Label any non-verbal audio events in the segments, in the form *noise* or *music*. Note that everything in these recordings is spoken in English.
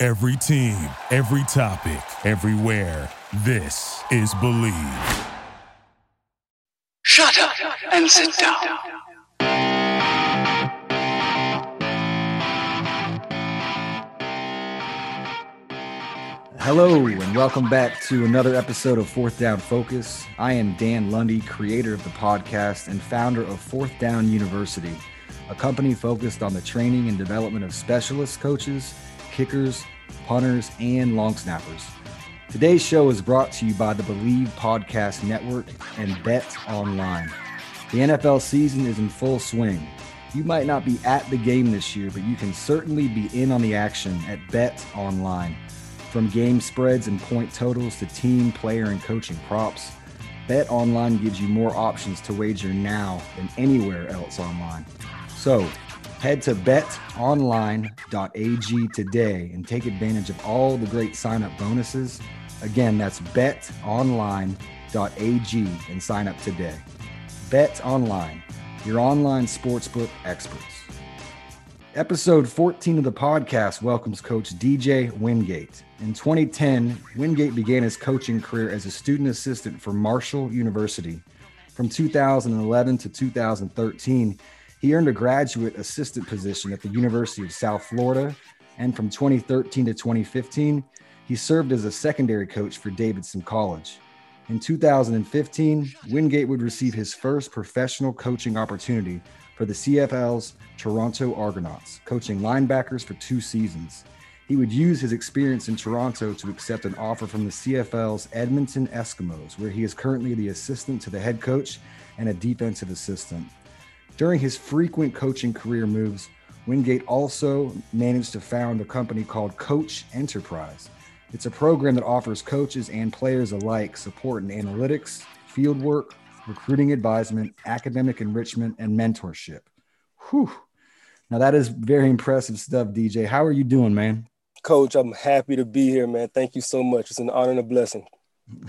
Every team, every topic, everywhere. This is Believe. Shut up and sit down. Hello, and welcome back to another episode of Fourth Down Focus. I am Dan Lundy, creator of the podcast and founder of Fourth Down University, a company focused on the training and development of specialist coaches, kickers, punters, and long snappers. Today's show is brought to you by the Believe Podcast Network and Bet Online. The NFL season is in full swing. You might not be at the game this year, but you can certainly be in on the action at Bet Online. From game spreads and point totals to team, player, and coaching props, Bet Online gives you more options to wager now than anywhere else online. So, head to betonline.ag today and take advantage of all the great sign up bonuses. Again, that's betonline.ag and sign up today. Bet Online, your online sportsbook experts. Episode 14 of the podcast welcomes Coach DJ Wingate. In 2010, Wingate began his coaching career as a student assistant for Marshall University. From 2011 to 2013, he earned a graduate assistant position at the University of South Florida. And from 2013 to 2015, he served as a secondary coach for Davidson College. In 2015, Wingate would receive his first professional coaching opportunity for the CFL's Toronto Argonauts, coaching linebackers for two seasons. He would use his experience in Toronto to accept an offer from the CFL's Edmonton Eskimos, where he is currently the assistant to the head coach and a defensive assistant. During his frequent coaching career moves, Wingate also managed to found a company called Koach Enterprise. It's a program that offers coaches and players alike support in analytics, field work, recruiting advisement, academic enrichment, and mentorship. Whew. Now that is very impressive stuff, DJ. How are you doing, man? Coach, I'm happy to be here, man. Thank you so much. It's an honor and a blessing.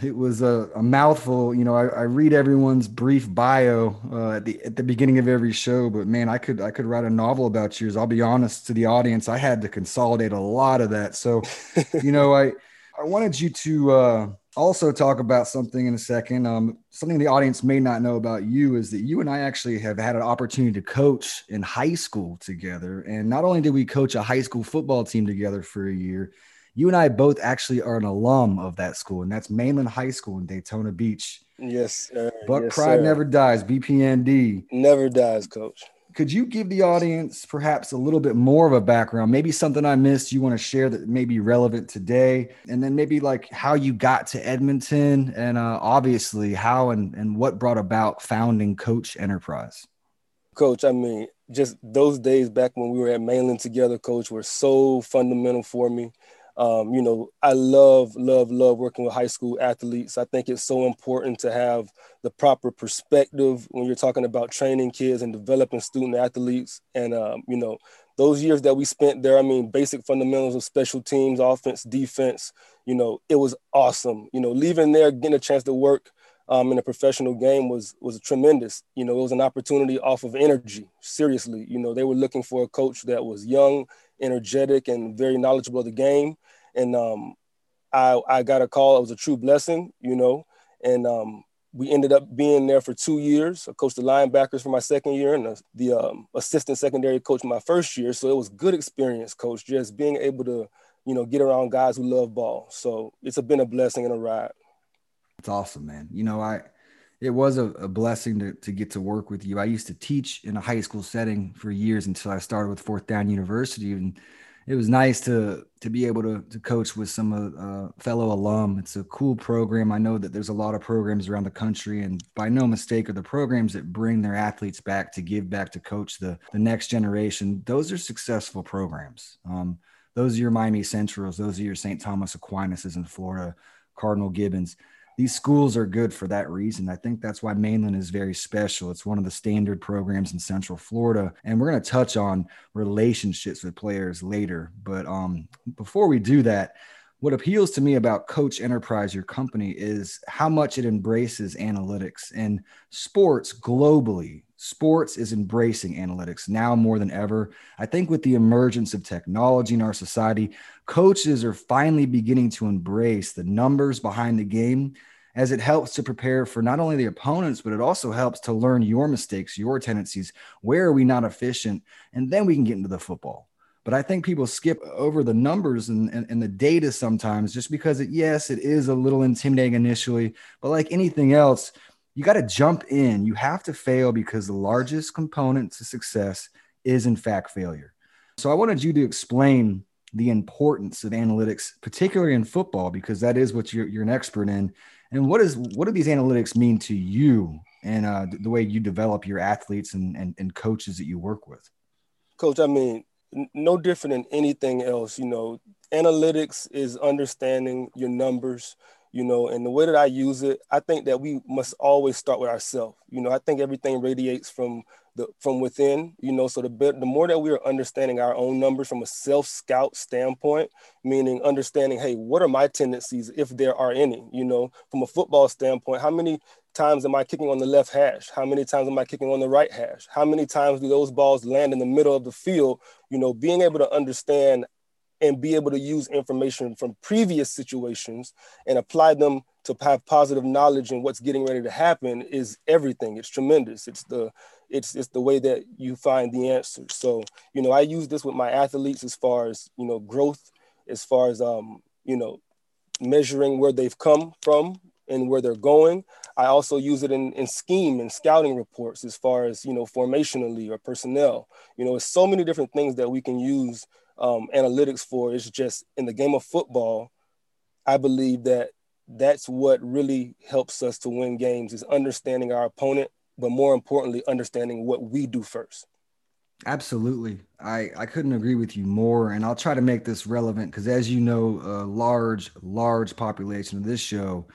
It was a, a mouthful. You know, I, I, read everyone's brief bio uh, at the at the beginning of every show, but man, I could I could write a novel about yours. I'll be honest to the audience, I had to consolidate a lot of that. So, *laughs* you know, I I wanted you to uh, also talk about something in a second. Um, something the audience may not know about you is that you and I actually have had an opportunity to coach in high school together. And not only did we coach a high school football team together for a year, you and I both actually are an alum of that school, and that's Mainland High School in Daytona Beach. Yes, sir. Buck yes, Pride sir. never dies. BPND never dies, Coach. Could you give the audience perhaps a little bit more of a background? Maybe something I missed you want to share that may be relevant today, and then maybe like how you got to Edmonton, and uh, obviously how and and what brought about founding Koach Enterprise. Coach, I mean, just those days back when we were at Mainland together, Coach, were so fundamental for me. Um, you know, I love, love, love working with high school athletes. I think it's so important to have the proper perspective when you're talking about training kids and developing student athletes. And, um, you know, those years that we spent there, I mean, basic fundamentals of special teams, offense, defense, you know, it was awesome. You know, leaving there, getting a chance to work um, in a professional game was was tremendous. You know, it was an opportunity off of energy. Seriously, you know, they were looking for a coach that was young, energetic, and very knowledgeable of the game and um, I, I got a call. It was a true blessing, you know, and um, we ended up being there for two years. I coached the linebackers for my second year and the, the um, assistant secondary coach my first year. So it was good experience, coach, just being able to, you know, get around guys who love ball. So it's been a blessing and a ride. It's awesome, man. You know, I, it was a, a, blessing to, to get to work with you. I used to teach in a high school setting for years until I started with Fourth Down University. And it was nice to to be able to to coach with some uh, fellow alum. It's a cool program. I know that there's a lot of programs around the country, and by no mistake are the programs that bring their athletes back to give back to coach the the next generation. Those are successful programs. Um, Those are your Miami Centrals. Those are your St. Thomas Aquinas in Florida, Cardinal Gibbons. These schools are good for that reason. I think that's why Mainland is very special. It's one of the standard programs in Central Florida. And we're going to touch on relationships with players later. But um, before we do that, what appeals to me about Koach Enterprise, your company, is how much it embraces analytics and sports globally. Sports is embracing analytics now more than ever. I think with the emergence of technology in our society, coaches are finally beginning to embrace the numbers behind the game as it helps to prepare for not only the opponents, but it also helps to learn your mistakes, your tendencies. Where are we not efficient? And then we can get into the football. But I think people skip over the numbers and, and, and the data sometimes just because, it, yes, it is a little intimidating initially. But like anything else, you got to jump in. You have to fail because the largest component to success is, in fact, failure. So I wanted you to explain the importance of analytics, particularly in football, because that is what you're, you're an expert in. And what is what do these analytics mean to you and uh, the way you develop your athletes and, and, and coaches that you work with? Coach, I mean, no different than anything else. You know, analytics is understanding your numbers, you know, and the way that I use it, I think that we must always start with ourselves. You know, I think everything radiates from the from within, you know, so the the more that we are understanding our own numbers from a self-scout standpoint, meaning understanding, hey, what are my tendencies if there are any, you know, from a football standpoint, how many times am I kicking on the left hash? How many times am I kicking on the right hash? How many times do those balls land in the middle of the field? You know, being able to understand and be able to use information from previous situations and apply them to have positive knowledge in what's getting ready to happen is everything. It's tremendous. It's the it's it's the way that you find the answer. So, you know, I use this with my athletes as far as, you know, growth, as far as um, you know, measuring where they've come from and where they're going. I also use it in, in scheme and scouting reports as far as, you know, formationally or personnel. You know, it's so many different things that we can use um, analytics for. is just in the game of football, I believe that that's what really helps us to win games is understanding our opponent, but more importantly, understanding what we do first. Absolutely. I, I couldn't agree with you more. And I'll try to make this relevant because, as you know, a large, large population of this show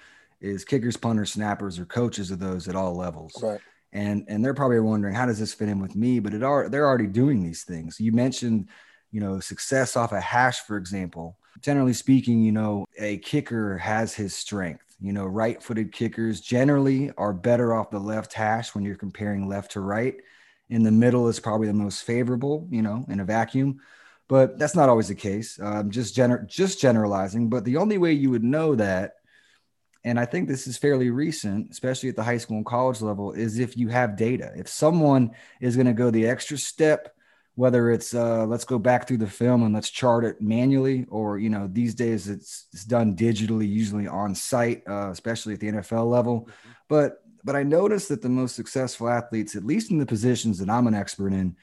is kickers, punters, snappers, or coaches of those at all levels. Right. And, and they're probably wondering, how does this fit in with me? But it are, they're already doing these things. You mentioned you know, success off a hash, for example. Generally speaking, you know, a kicker has his strength. You know, right footed kickers generally are better off the left hash when you're comparing left to right. In the middle is probably the most favorable, you know, in a vacuum. But that's not always the case. Um, just gener- just generalizing. But the only way you would know that, and I think this is fairly recent, especially at the high school and college level, is if you have data. If someone is going to go the extra step whether it's uh, let's go back through the film and let's chart it manually, or you know these days it's it's done digitally, usually on site, uh, especially at the NFL level. Mm-hmm. But but I noticed that the most successful athletes, at least in the positions that I'm an expert in,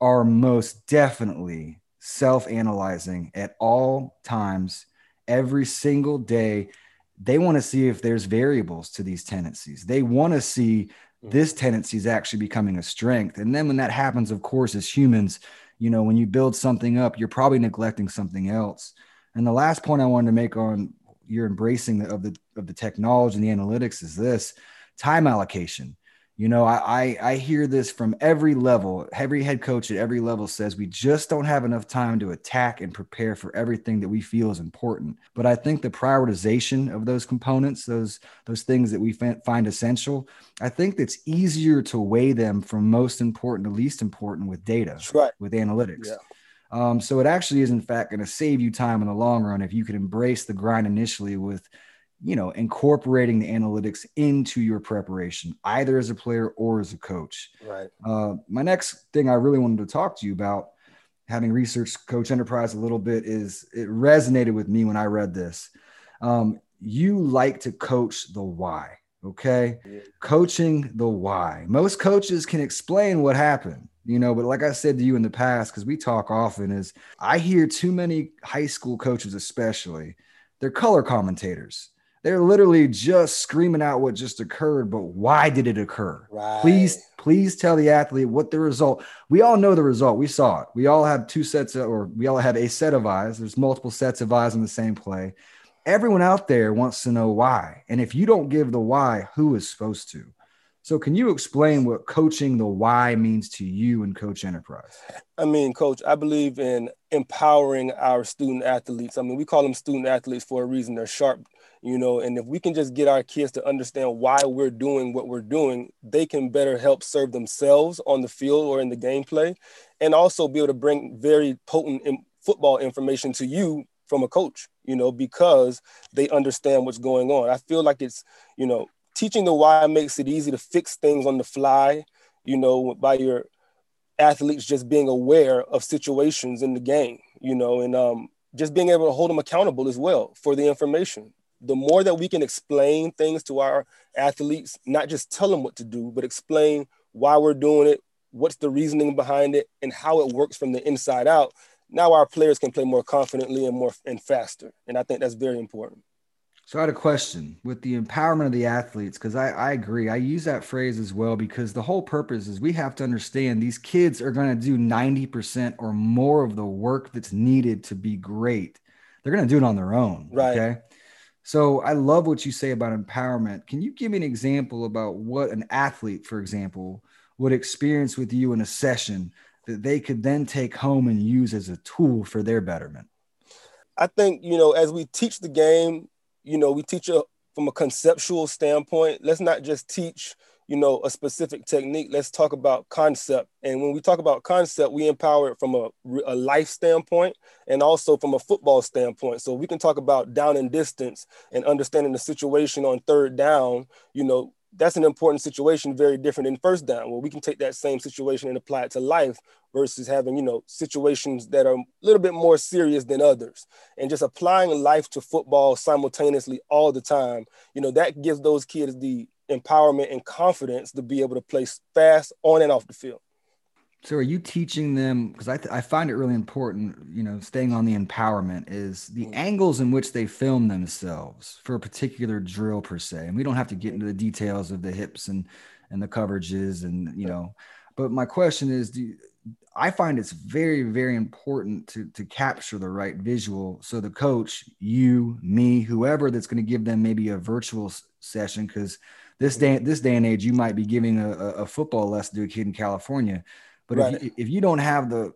are most definitely self-analyzing at all times, every single day. They want to see if there's variables to these tendencies. They want to see Mm. this tendency is actually becoming a strength. And then when that happens, of course, as humans, you know, when you build something up, you're probably neglecting something else. And the last point I wanted to make on your embracing of the of the technology and the analytics is this time allocation. You know, I, I, I hear this from every level. Every head coach at every level says we just don't have enough time to attack and prepare for everything that we feel is important. But I think the prioritization of those components, those those things that we find essential, I think it's easier to weigh them from most important to least important with data, right. with analytics. Yeah. Um, so it actually is in fact going to save you time in the long run if you can embrace the grind initially with you know, incorporating the analytics into your preparation, either as a player or as a coach. Right. Uh, my next thing I really wanted to talk to you about, having researched Koach Enterprise a little bit, is it resonated with me when I read this. Um, you like to coach the why. Okay. Yeah. Coaching the why. Most coaches can explain what happened, you know, but like I said to you in the past, because we talk often, is I hear too many high school coaches, especially, they're color commentators they're literally just screaming out what just occurred, but why did it occur? Right. Please, please tell the athlete what the result. We all know the result. We saw it. We all have two sets of, or we all have a set of eyes. There's multiple sets of eyes on the same play. Everyone out there wants to know why. And if you don't give the why, who is supposed to? So, can you explain what coaching the why means to you and Koach Enterprise? I mean, Coach, I believe in empowering our student athletes. I mean, we call them student athletes for a reason. They're sharp, you know, and if we can just get our kids to understand why we're doing what we're doing, they can better help serve themselves on the field or in the gameplay, and also be able to bring very potent football information to you from a coach, you know, because they understand what's going on. I feel like it's, you know, teaching the why makes it easy to fix things on the fly, you know, by your athletes just being aware of situations in the game, you know, and um, just being able to hold them accountable as well for the information. The more that we can explain things to our athletes, not just tell them what to do, but explain why we're doing it, what's the reasoning behind it, and how it works from the inside out. Now our players can play more confidently and more and faster, and I think that's very important. So I had a question with the empowerment of the athletes because I, I agree. I use that phrase as well because the whole purpose is we have to understand these kids are going to do 90% or more of the work that's needed to be great. They're going to do it on their own. Right. Okay. So I love what you say about empowerment. Can you give me an example about what an athlete, for example, would experience with you in a session that they could then take home and use as a tool for their betterment? I think, you know, as we teach the game, you know, we teach a, from a conceptual standpoint. Let's not just teach, you know, a specific technique. Let's talk about concept. And when we talk about concept, we empower it from a, a life standpoint and also from a football standpoint. So we can talk about down and distance and understanding the situation on third down, you know, that's an important situation, very different than first down. Well, we can take that same situation and apply it to life versus having, you know, situations that are a little bit more serious than others. And just applying life to football simultaneously all the time, you know, that gives those kids the empowerment and confidence to be able to play fast on and off the field. So are you teaching them because I, th- I find it really important, you know, staying on the empowerment is the mm-hmm. angles in which they film themselves for a particular drill per se. And we don't have to get into the details of the hips and and the coverages and you know, but my question is do you, I find it's very, very important to, to capture the right visual. So the coach, you, me, whoever that's going to give them maybe a virtual session, because this day, this day and age, you might be giving a, a football lesson to a kid in California but right. if, you, if you don't have the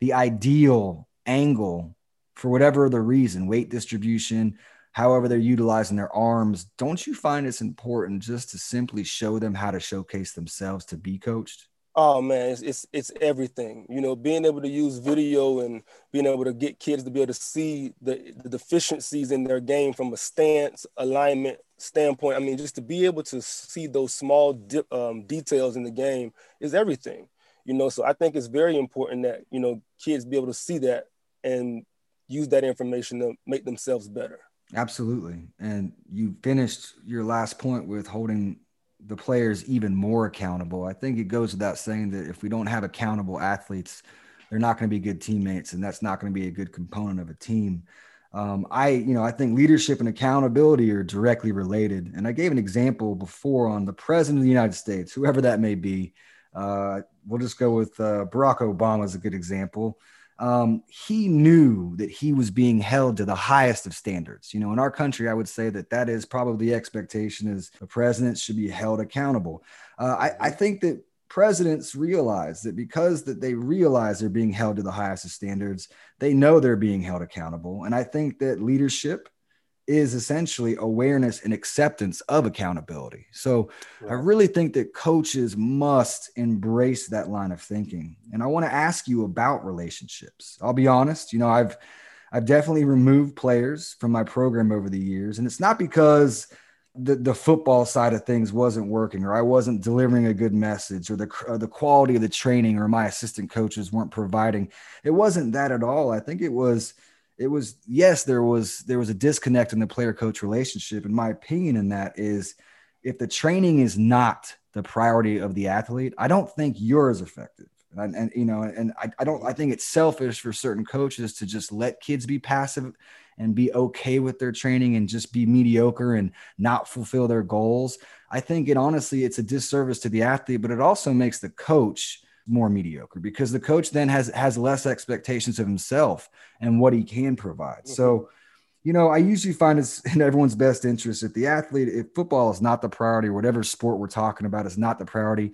the ideal angle for whatever the reason, weight distribution, however they're utilizing their arms, don't you find it's important just to simply show them how to showcase themselves to be coached? Oh man, it's, it's it's everything. You know, being able to use video and being able to get kids to be able to see the, the deficiencies in their game from a stance, alignment standpoint. I mean, just to be able to see those small um, details in the game is everything you know so i think it's very important that you know kids be able to see that and use that information to make themselves better absolutely and you finished your last point with holding the players even more accountable i think it goes without saying that if we don't have accountable athletes they're not going to be good teammates and that's not going to be a good component of a team um, I, you know, I think leadership and accountability are directly related. And I gave an example before on the president of the United States, whoever that may be. Uh, we'll just go with uh, Barack Obama as a good example. Um, he knew that he was being held to the highest of standards. You know, in our country, I would say that that is probably the expectation is the president should be held accountable. Uh, I, I think that presidents realize that because that they realize they're being held to the highest of standards, they know they're being held accountable. And I think that leadership is essentially awareness and acceptance of accountability. So I really think that coaches must embrace that line of thinking. And I want to ask you about relationships. I'll be honest, you know, I've I've definitely removed players from my program over the years and it's not because the, the football side of things wasn't working or I wasn't delivering a good message or the or the quality of the training or my assistant coaches weren't providing. It wasn't that at all. I think it was it was yes there was there was a disconnect in the player coach relationship and my opinion in that is if the training is not the priority of the athlete i don't think you're as effective And, and you know, and I, I don't I think it's selfish for certain coaches to just let kids be passive and be okay with their training and just be mediocre and not fulfill their goals. I think it honestly it's a disservice to the athlete, but it also makes the coach more mediocre because the coach then has has less expectations of himself and what he can provide. Mm-hmm. So, you know, I usually find it's *laughs* in everyone's best interest if the athlete, if football is not the priority, or whatever sport we're talking about is not the priority,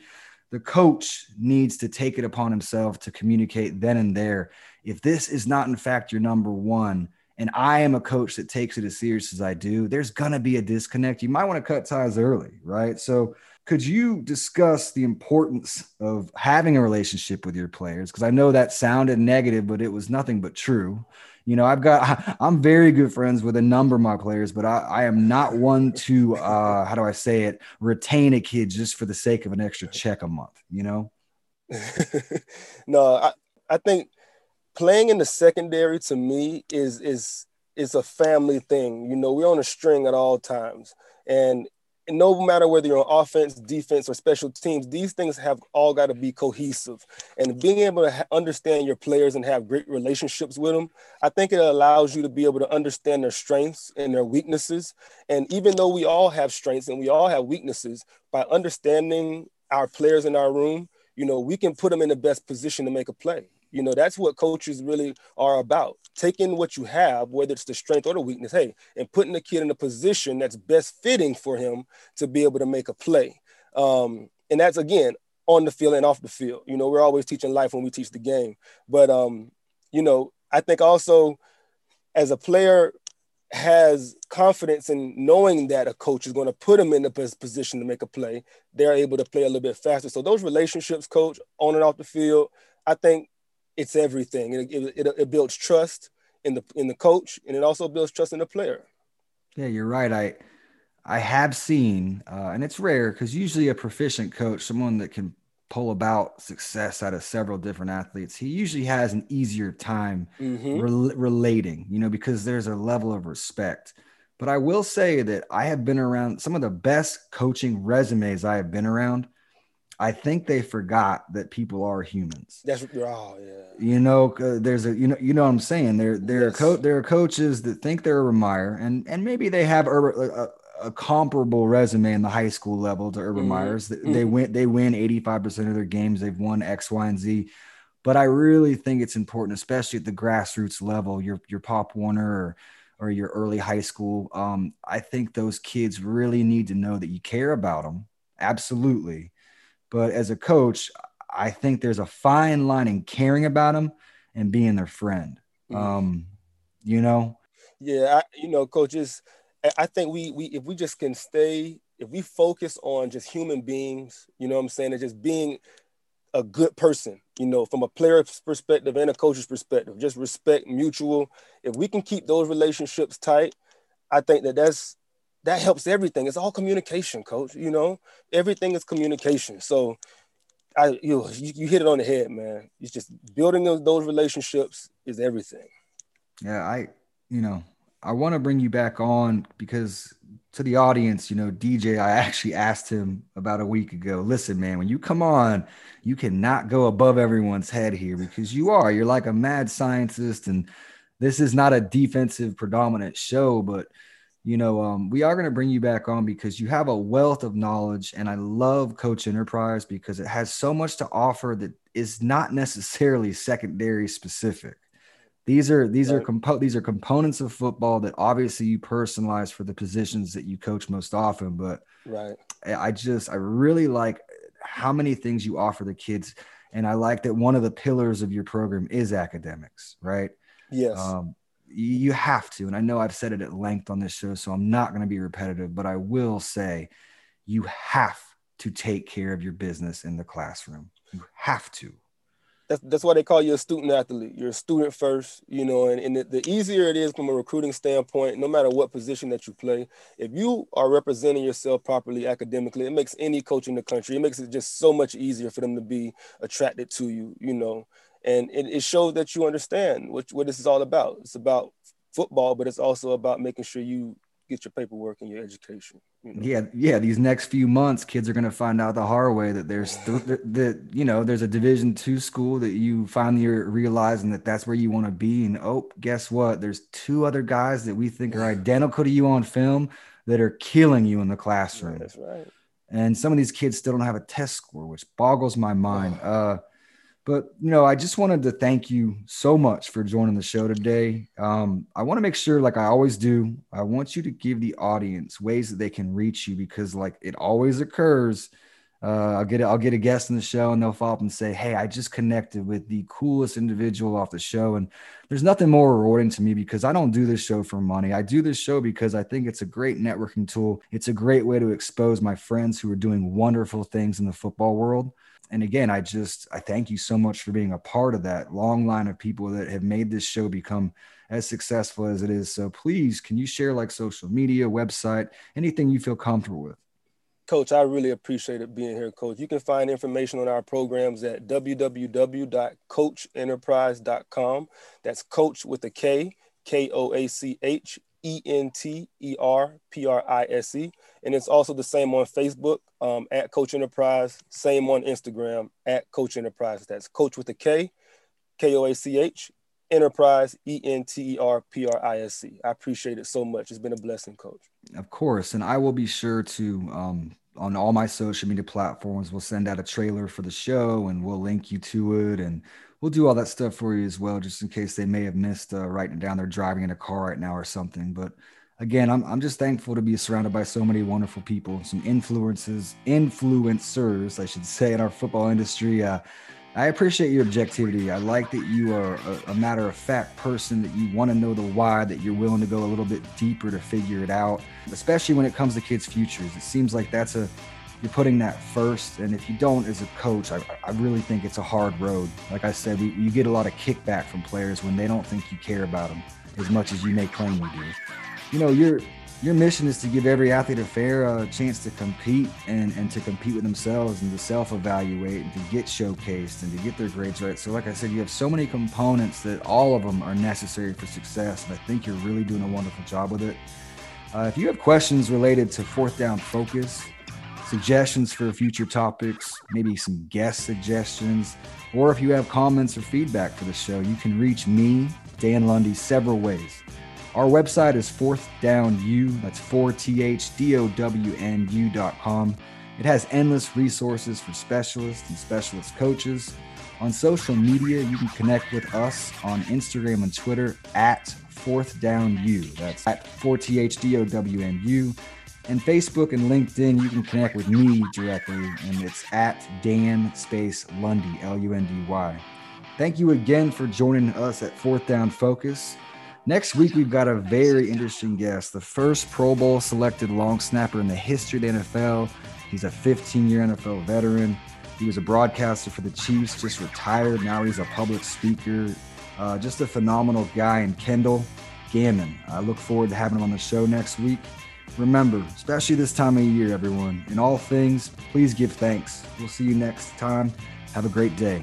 the coach needs to take it upon himself to communicate then and there. If this is not in fact your number one, and I am a coach that takes it as serious as I do, there's gonna be a disconnect. You might want to cut ties early, right? So could you discuss the importance of having a relationship with your players? Because I know that sounded negative, but it was nothing but true. You know, I've got, *laughs* I'm very good friends with a number of my players, but I, I am not one to, uh, how do I say it, retain a kid just for the sake of an extra check a month, you know? *laughs* no, I, I think playing in the secondary to me is, is, is a family thing. You know, we're on a string at all times. And no matter whether you're on offense, defense, or special teams, these things have all got to be cohesive. And being able to ha- understand your players and have great relationships with them, I think it allows you to be able to understand their strengths and their weaknesses. And even though we all have strengths and we all have weaknesses, by understanding our players in our room, you know, we can put them in the best position to make a play. You know, that's what coaches really are about. Taking what you have, whether it's the strength or the weakness, hey, and putting the kid in a position that's best fitting for him to be able to make a play. Um, and that's again on the field and off the field. You know, we're always teaching life when we teach the game. But um, you know, I think also as a player has confidence in knowing that a coach is going to put him in the best position to make a play, they're able to play a little bit faster. So those relationships, coach, on and off the field, I think it's everything. It, it, it, builds trust in the in the coach, and it also builds trust in the player. Yeah, you're right. I I have seen, uh, and it's rare because usually a proficient coach, someone that can pull about success out of several different athletes, he usually has an easier time mm-hmm. re- relating, you know, because there's a level of respect. But I will say that I have been around some of the best coaching resumes I have been around I think they forgot that people are humans. That's oh yeah. You know, there's a you know you know what I'm saying. There there yes. are co- there are coaches that think they're Urban Meyer, and and maybe they have a, a, a comparable resume in the high school level to Urban mm-hmm. Meyer's. They, mm-hmm. they win they win 85 percent of their games. They've won X, Y, and Z. But I really think it's important, especially at the grassroots level. Your your Pop Warner or or your early high school. Um, I think those kids really need to know that you care about them. Absolutely but as a coach, I think there's a fine line in caring about them and being their friend. Mm-hmm. Um, you know? Yeah, I, you know, coaches, I think we we if we just can stay, if we focus on just human beings, you know what I'm saying, and just being a good person, you know, from a player's perspective and a coach's perspective, just respect, mutual. If we can keep those relationships tight, I think that that's that helps everything. It's all communication, coach. You know, everything is communication. So I you you hit it on the head, man. It's just building those, those relationships is everything. Yeah, I you know, I want to bring you back on because to the audience, you know, DJ, I actually asked him about a week ago. Listen, man, when you come on, you cannot go above everyone's head here because you are. You're like a mad scientist, and this is not a defensive predominant show, but you know, um, we are going to bring you back on because you have a wealth of knowledge, and I love Koach Enterprise because it has so much to offer that is not necessarily secondary specific. These are these are compo- these are components of football that obviously you personalize for the positions that you coach most often. But right, I just I really like how many things you offer the kids, and I like that one of the pillars of your program is academics, right? Yes. Um, you have to. And I know I've said it at length on this show, so I'm not going to be repetitive, but I will say you have to take care of your business in the classroom. You have to. That's, that's why they call you a student athlete. You're a student first, you know, and, and the, the easier it is from a recruiting standpoint, no matter what position that you play, if you are representing yourself properly academically, it makes any coach in the country, it makes it just so much easier for them to be attracted to you, you know and it, it shows that you understand what, what this is all about. It's about football, but it's also about making sure you get your paperwork and your education. You know? Yeah, yeah. These next few months, kids are going to find out the hard way that there's *sighs* that you know there's a Division two school that you finally are realizing that that's where you want to be, and oh, guess what? There's two other guys that we think are *sighs* identical to you on film that are killing you in the classroom. That's right. And some of these kids still don't have a test score, which boggles my mind. *sighs* Uh, but you know, I just wanted to thank you so much for joining the show today. Um, I want to make sure, like I always do, I want you to give the audience ways that they can reach you because, like, it always occurs. Uh, I'll get I'll get a guest in the show and they'll follow up and say, "Hey, I just connected with the coolest individual off the show." And there's nothing more rewarding to me because I don't do this show for money. I do this show because I think it's a great networking tool. It's a great way to expose my friends who are doing wonderful things in the football world and again, I just I thank you so much for being a part of that long line of people that have made this show become as successful as it is. So please, can you share like social media, website, anything you feel comfortable with? Coach, I really appreciate it being here, Coach. You can find information on our programs at www.koachenterprise.com. That's coach with a K, K O A C H E N T E R P R I S E. And it's also the same on Facebook um, at Koach Enterprise, same on Instagram at Koach Enterprise. That's Coach with a K, K O A C H, Enterprise, E N T E R P R I S E. I appreciate it so much. It's been a blessing, Coach. Of course. And I will be sure to, um, on all my social media platforms, we'll send out a trailer for the show and we'll link you to it. And we'll do all that stuff for you as well, just in case they may have missed uh, writing it down. They're driving in a car right now or something. But again, I'm, I'm just thankful to be surrounded by so many wonderful people, some influences, influencers, I should say, in our football industry. Uh, I appreciate your objectivity. I like that you are a, a matter of fact person, that you want to know the why, that you're willing to go a little bit deeper to figure it out, especially when it comes to kids' futures. It seems like that's a you're putting that first. And if you don't, as a coach, I, I really think it's a hard road. Like I said, we, you get a lot of kickback from players when they don't think you care about them as much as you may claim you do. You know, your your mission is to give every athlete a fair uh, chance to compete and, and to compete with themselves and to self-evaluate and to get showcased and to get their grades right. So, like I said, you have so many components that all of them are necessary for success, and I think you're really doing a wonderful job with it. Uh, if you have questions related to fourth down focus, suggestions for future topics, maybe some guest suggestions, or if you have comments or feedback for the show, you can reach me, Dan Lundy, several ways. Our website is fourth down u, that's 4thdown.u.com. It has endless resources for specialists and specialist coaches. On social media, you can connect with us on Instagram and Twitter at fourth down u. That's at 4thdownu. And Facebook and LinkedIn, you can connect with me directly, and it's at Dan Space Lundy, L U N D Y. Thank you again for joining us at Fourth Down Focus. Next week, we've got a very interesting guest, the first Pro Bowl selected long snapper in the history of the NFL. He's a 15 year NFL veteran. He was a broadcaster for the Chiefs, just retired. Now he's a public speaker. Uh, just a phenomenal guy. And Kendall Gammon. I look forward to having him on the show next week. Remember, especially this time of year, everyone, in all things, please give thanks. We'll see you next time. Have a great day.